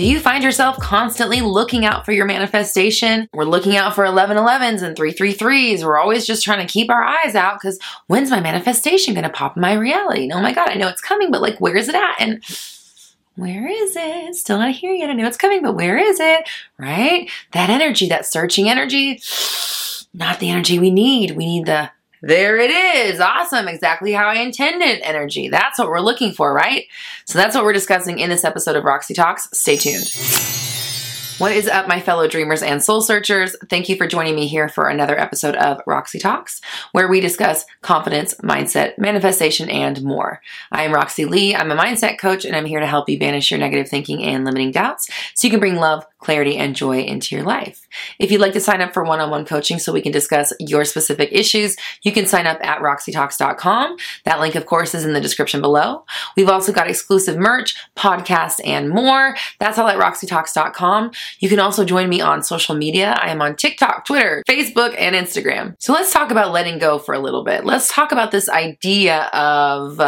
Do you find yourself constantly looking out for your manifestation? We're looking out for 1111s and 333s. We're always just trying to keep our eyes out because when's my manifestation going to pop in my reality? oh my God, I know it's coming, but like, where is it at? And where is it? Still not here yet. I know it's coming, but where is it? Right? That energy, that searching energy, not the energy we need. We need the there it is. Awesome. Exactly how I intended energy. That's what we're looking for, right? So that's what we're discussing in this episode of Roxy Talks. Stay tuned. What is up, my fellow dreamers and soul searchers? Thank you for joining me here for another episode of Roxy Talks, where we discuss confidence, mindset, manifestation, and more. I am Roxy Lee. I'm a mindset coach, and I'm here to help you banish your negative thinking and limiting doubts so you can bring love, clarity, and joy into your life. If you'd like to sign up for one on one coaching so we can discuss your specific issues, you can sign up at roxytalks.com. That link, of course, is in the description below. We've also got exclusive merch, podcasts, and more. That's all at roxytalks.com. You can also join me on social media. I am on TikTok, Twitter, Facebook, and Instagram. So let's talk about letting go for a little bit. Let's talk about this idea of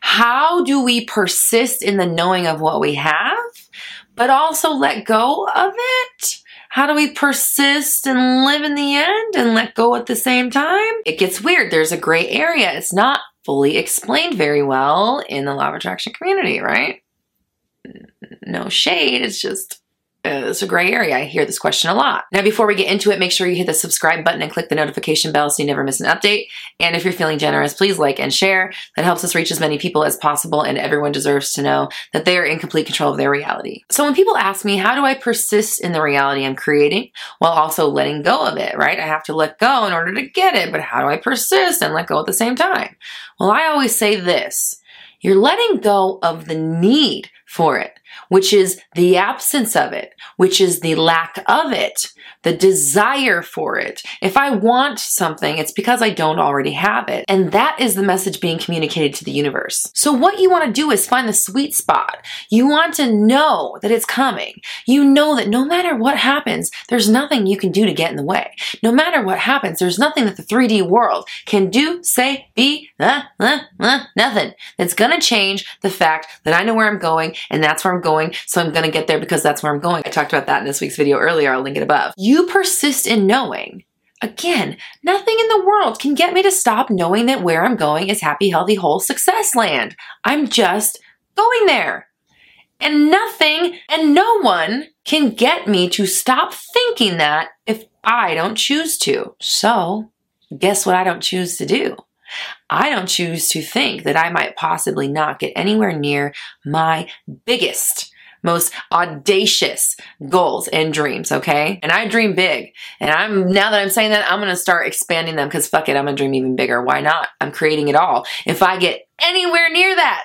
how do we persist in the knowing of what we have, but also let go of it? How do we persist and live in the end and let go at the same time? It gets weird. There's a gray area. It's not fully explained very well in the law of attraction community, right? No shade. It's just Uh, it's a gray area. I hear this question a lot. Now, before we get into it, make sure you hit the subscribe button and click the notification bell so you never miss an update. And if you're feeling generous, please like and share. That helps us reach as many people as possible, and everyone deserves to know that they are in complete control of their reality. So, when people ask me, how do I persist in the reality I'm creating while also letting go of it, right? I have to let go in order to get it, but how do I persist and let go at the same time? Well, I always say this you're letting go of the need for it which is the absence of it, which is the lack of it, the desire for it. If I want something, it's because I don't already have it. And that is the message being communicated to the universe. So what you want to do is find the sweet spot. You want to know that it's coming. You know that no matter what happens, there's nothing you can do to get in the way. No matter what happens, there's nothing that the 3D world can do, say, be, uh, uh, uh, nothing that's going to change the fact that I know where I'm going and that's where I'm going. So I'm going to get there because that's where I'm going. I talked about that in this week's video earlier. I'll link it above. You persist in knowing. Again, nothing in the world can get me to stop knowing that where I'm going is happy, healthy, whole success land. I'm just going there. And nothing and no one can get me to stop thinking that if I don't choose to. So, guess what I don't choose to do? I don't choose to think that I might possibly not get anywhere near my biggest most audacious goals and dreams, okay? And I dream big. And I'm now that I'm saying that, I'm gonna start expanding them because fuck it, I'm gonna dream even bigger. Why not? I'm creating it all. If I get anywhere near that,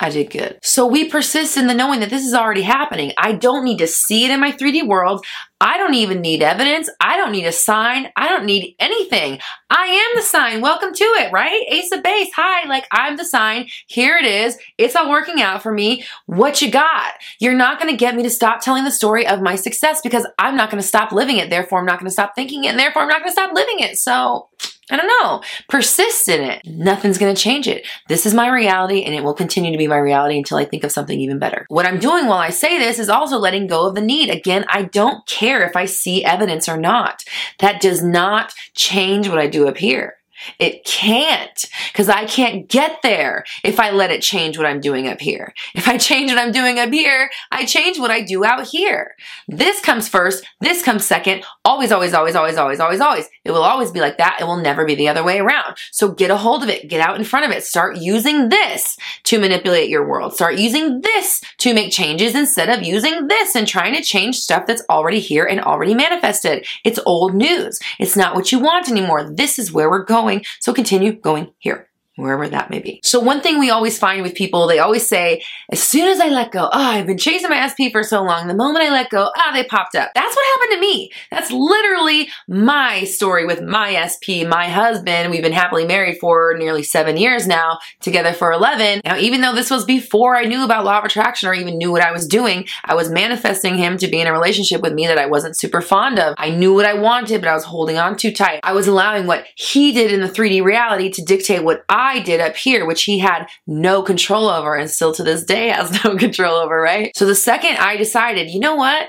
I did good. So we persist in the knowing that this is already happening. I don't need to see it in my 3D world. I don't even need evidence. I don't need a sign. I don't need anything. I am the sign. Welcome to it, right? Ace of base. Hi, like I'm the sign. Here it is. It's all working out for me. What you got? You're not going to get me to stop telling the story of my success because I'm not going to stop living it. Therefore, I'm not going to stop thinking it. And therefore, I'm not going to stop living it. So I don't know. Persist in it. Nothing's going to change it. This is my reality and it will continue to be my reality until I think of something even better. What I'm doing while I say this is also letting go of the need. Again, I don't care if I see evidence or not. That does not change what I do up here. It can't because I can't get there if I let it change what I'm doing up here. If I change what I'm doing up here, I change what I do out here. This comes first, this comes second, always, always, always, always, always, always, always. It will always be like that. It will never be the other way around. So get a hold of it, get out in front of it, start using this to manipulate your world. Start using this to make changes instead of using this and trying to change stuff that's already here and already manifested. It's old news. It's not what you want anymore. This is where we're going going. So continue going here. Wherever that may be. So one thing we always find with people, they always say, as soon as I let go, oh, I've been chasing my SP for so long. The moment I let go, ah, oh, they popped up. That's what happened to me. That's literally my story with my SP, my husband. We've been happily married for nearly seven years now, together for 11. Now, even though this was before I knew about law of attraction or even knew what I was doing, I was manifesting him to be in a relationship with me that I wasn't super fond of. I knew what I wanted, but I was holding on too tight. I was allowing what he did in the 3D reality to dictate what I I did up here, which he had no control over and still to this day has no control over, right? So the second I decided, you know what?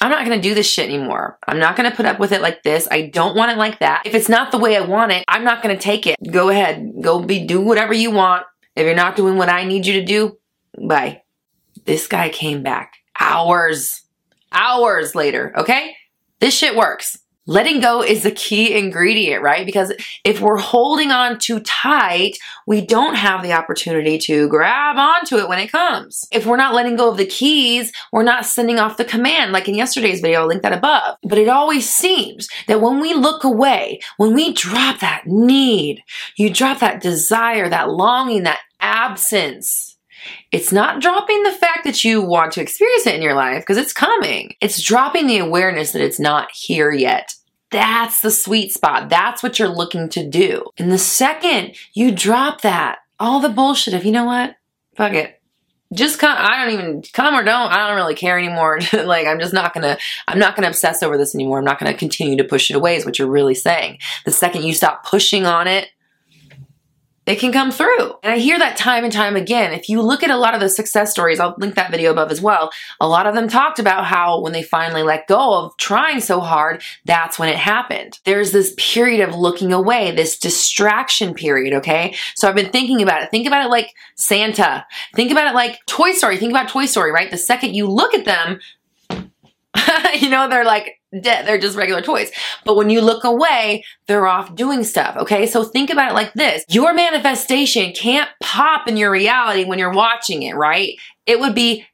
I'm not to do this shit anymore. I'm not to put up with it like this. I don't want it like that. If it's not the way I want it, I'm not to take it. Go ahead. Go be do whatever you want. If you're not doing what I need you to do, bye. This guy came back hours, hours later, okay? This shit works. Letting go is the key ingredient, right? Because if we're holding on too tight, we don't have the opportunity to grab onto it when it comes. If we're not letting go of the keys, we're not sending off the command, like in yesterday's video, I'll link that above. But it always seems that when we look away, when we drop that need, you drop that desire, that longing, that absence, it's not dropping the fact that you want to experience it in your life because it's coming. It's dropping the awareness that it's not here yet. That's the sweet spot. That's what you're looking to do. And the second you drop that, all the bullshit of, you know what? Fuck it. Just come, I don't even come or don't. I don't really care anymore. like, I'm just not gonna, I'm not gonna obsess over this anymore. I'm not gonna continue to push it away, is what you're really saying. The second you stop pushing on it, it can come through. And I hear that time and time again. If you look at a lot of the success stories, I'll link that video above as well. A lot of them talked about how when they finally let go of trying so hard, that's when it happened. There's this period of looking away, this distraction period, okay? So I've been thinking about it. Think about it like Santa. Think about it like Toy Story. Think about Toy Story, right? The second you look at them, you know, they're like dead. They're just regular toys. But when you look away, they're off doing stuff. Okay. So think about it like this. Your manifestation can't pop in your reality when you're watching it, right? It would be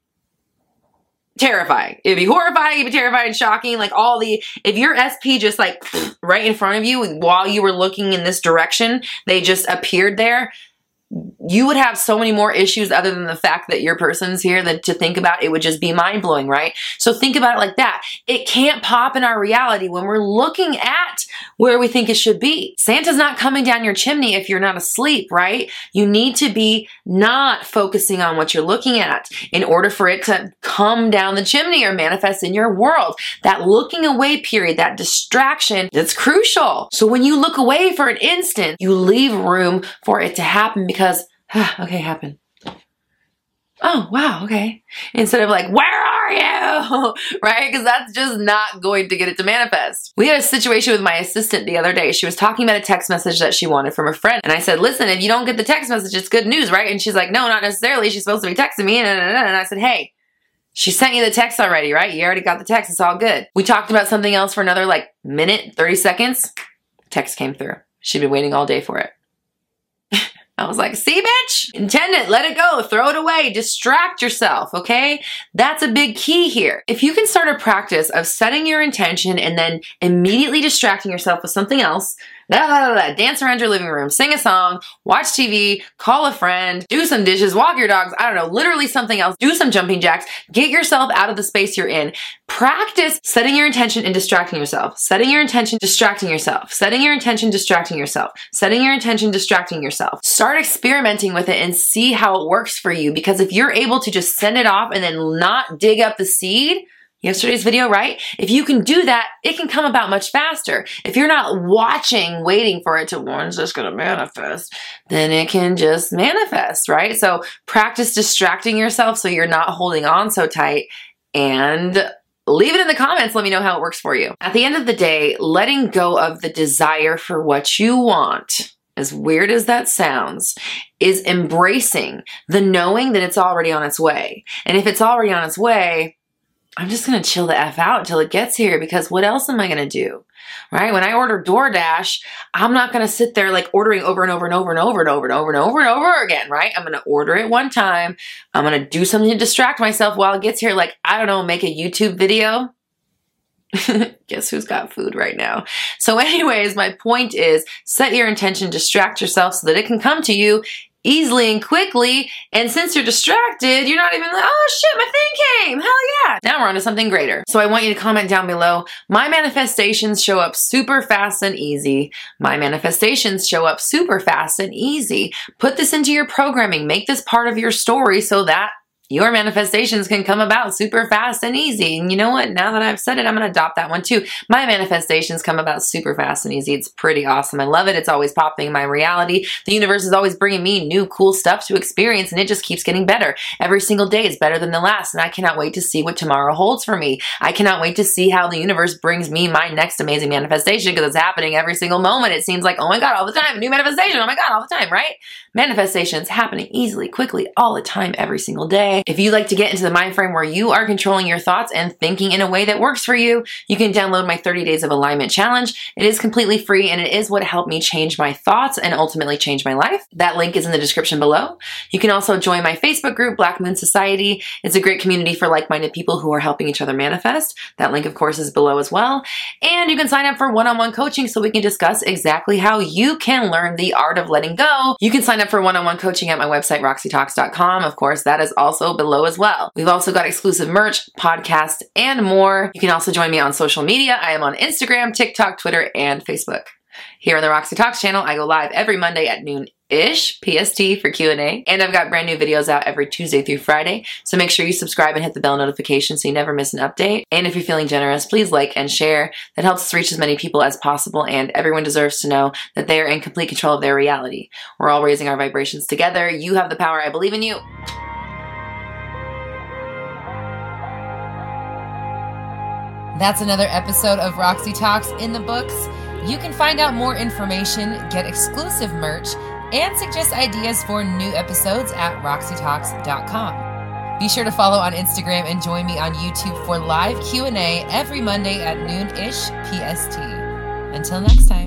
terrifying. It'd be horrifying, it'd be terrifying, and shocking. Like all the, if your SP just like right in front of you while you were looking in this direction, they just appeared there you would have so many more issues other than the fact that your person's here that to think about it would just be mind blowing, right? So think about it like that. It can't pop in our reality when we're looking at where we think it should be. Santa's not coming down your chimney if you're not asleep, right? You need to be not focusing on what you're looking at in order for it to come down the chimney or manifest in your world. That looking away period, that distraction, that's crucial. So when you look away for an instant, you leave room for it to happen because because, okay, happen. Oh, wow, okay. Instead of like, where are you? right? Because that's just not going to get it to manifest. We had a situation with my assistant the other day. She was talking about a text message that she wanted from a friend. And I said, listen, if you don't get the text message, it's good news, right? And she's like, no, not necessarily. She's supposed to be texting me. And I said, hey, she sent you the text already, right? You already got the text. It's all good. We talked about something else for another like minute, 30 seconds. Text came through. She'd been waiting all day for it. I was like, see, bitch, intend it, let it go, throw it away, distract yourself, okay? That's a big key here. If you can start a practice of setting your intention and then immediately distracting yourself with something else, blah, blah, blah, dance around your living room, sing a song, watch TV, call a friend, do some dishes, walk your dogs, I don't know, literally something else, do some jumping jacks, get yourself out of the space you're in. Practice setting your intention and distracting yourself, setting your intention, distracting yourself, setting your intention, distracting yourself, setting your intention, distracting yourself. Start experimenting with it and see how it works for you. Because if you're able to just send it off and then not dig up the seed, yesterday's video, right? If you can do that, it can come about much faster. If you're not watching, waiting for it to, when's this gonna manifest, then it can just manifest, right? So practice distracting yourself so you're not holding on so tight and leave it in the comments. Let me know how it works for you. At the end of the day, letting go of the desire for what you want as weird as that sounds, is embracing the knowing that it's already on its way. And if it's already on its way, I'm just going to chill the F out until it gets here because what else am I going to do? Right? When I order DoorDash, I'm not going to sit there like ordering over and over and over and over and over and over and over and over again, right? I'm going to order it one time. I'm going to do something to distract myself while it gets here. Like, I don't know, make a YouTube video. Guess who's got food right now? So, anyways, my point is set your intention, distract yourself so that it can come to you easily and quickly. And since you're distracted, you're not even like, oh shit, my thing came. Hell yeah. Now we're on to something greater. So I want you to comment down below. My manifestations show up super fast and easy. My manifestations show up super fast and easy. Put this into your programming. Make this part of your story so that your manifestations can come about super fast and easy. And you know what? Now that I've said it, I'm going to adopt that one too. My manifestations come about super fast and easy. It's pretty awesome. I love it. It's always popping in my reality. The universe is always bringing me new cool stuff to experience and it just keeps getting better. Every single day is better than the last. And I cannot wait to see what tomorrow holds for me. I cannot wait to see how the universe brings me my next amazing manifestation because it's happening every single moment. It seems like, oh my God, all the time, a new manifestation. Oh my God, all the time, right? Manifestations happening easily, quickly, all the time, every single day. If you'd like to get into the mind frame where you are controlling your thoughts and thinking in a way that works for you, you can download my 30 Days of Alignment Challenge. It is completely free and it is what helped me change my thoughts and ultimately change my life. That link is in the description below. You can also join my Facebook group, Black Moon Society. It's a great community for like minded people who are helping each other manifest. That link, of course, is below as well. And you can sign up for one on one coaching so we can discuss exactly how you can learn the art of letting go. You can sign up for one on one coaching at my website, roxytalks.com. Of course, that is also below as well. We've also got exclusive merch, podcasts, and more. You can also join me on social media. I am on Instagram, TikTok, Twitter, and Facebook. Here on the Roxy Talks channel, I go live every Monday at noon ish PST for Q&A and I've got brand new videos out every Tuesday through Friday so make sure you subscribe and hit the bell notification so you never miss an update and if you're feeling generous please like and share that helps us reach as many people as possible and everyone deserves to know that they are in complete control of their reality we're all raising our vibrations together you have the power I believe in you That's another episode of Roxy Talks in the books. You can find out more information, get exclusive merch, and suggest ideas for new episodes at roxytalks.com. Be sure to follow on Instagram and join me on YouTube for live Q&A every Monday at noon-ish PST. Until next time.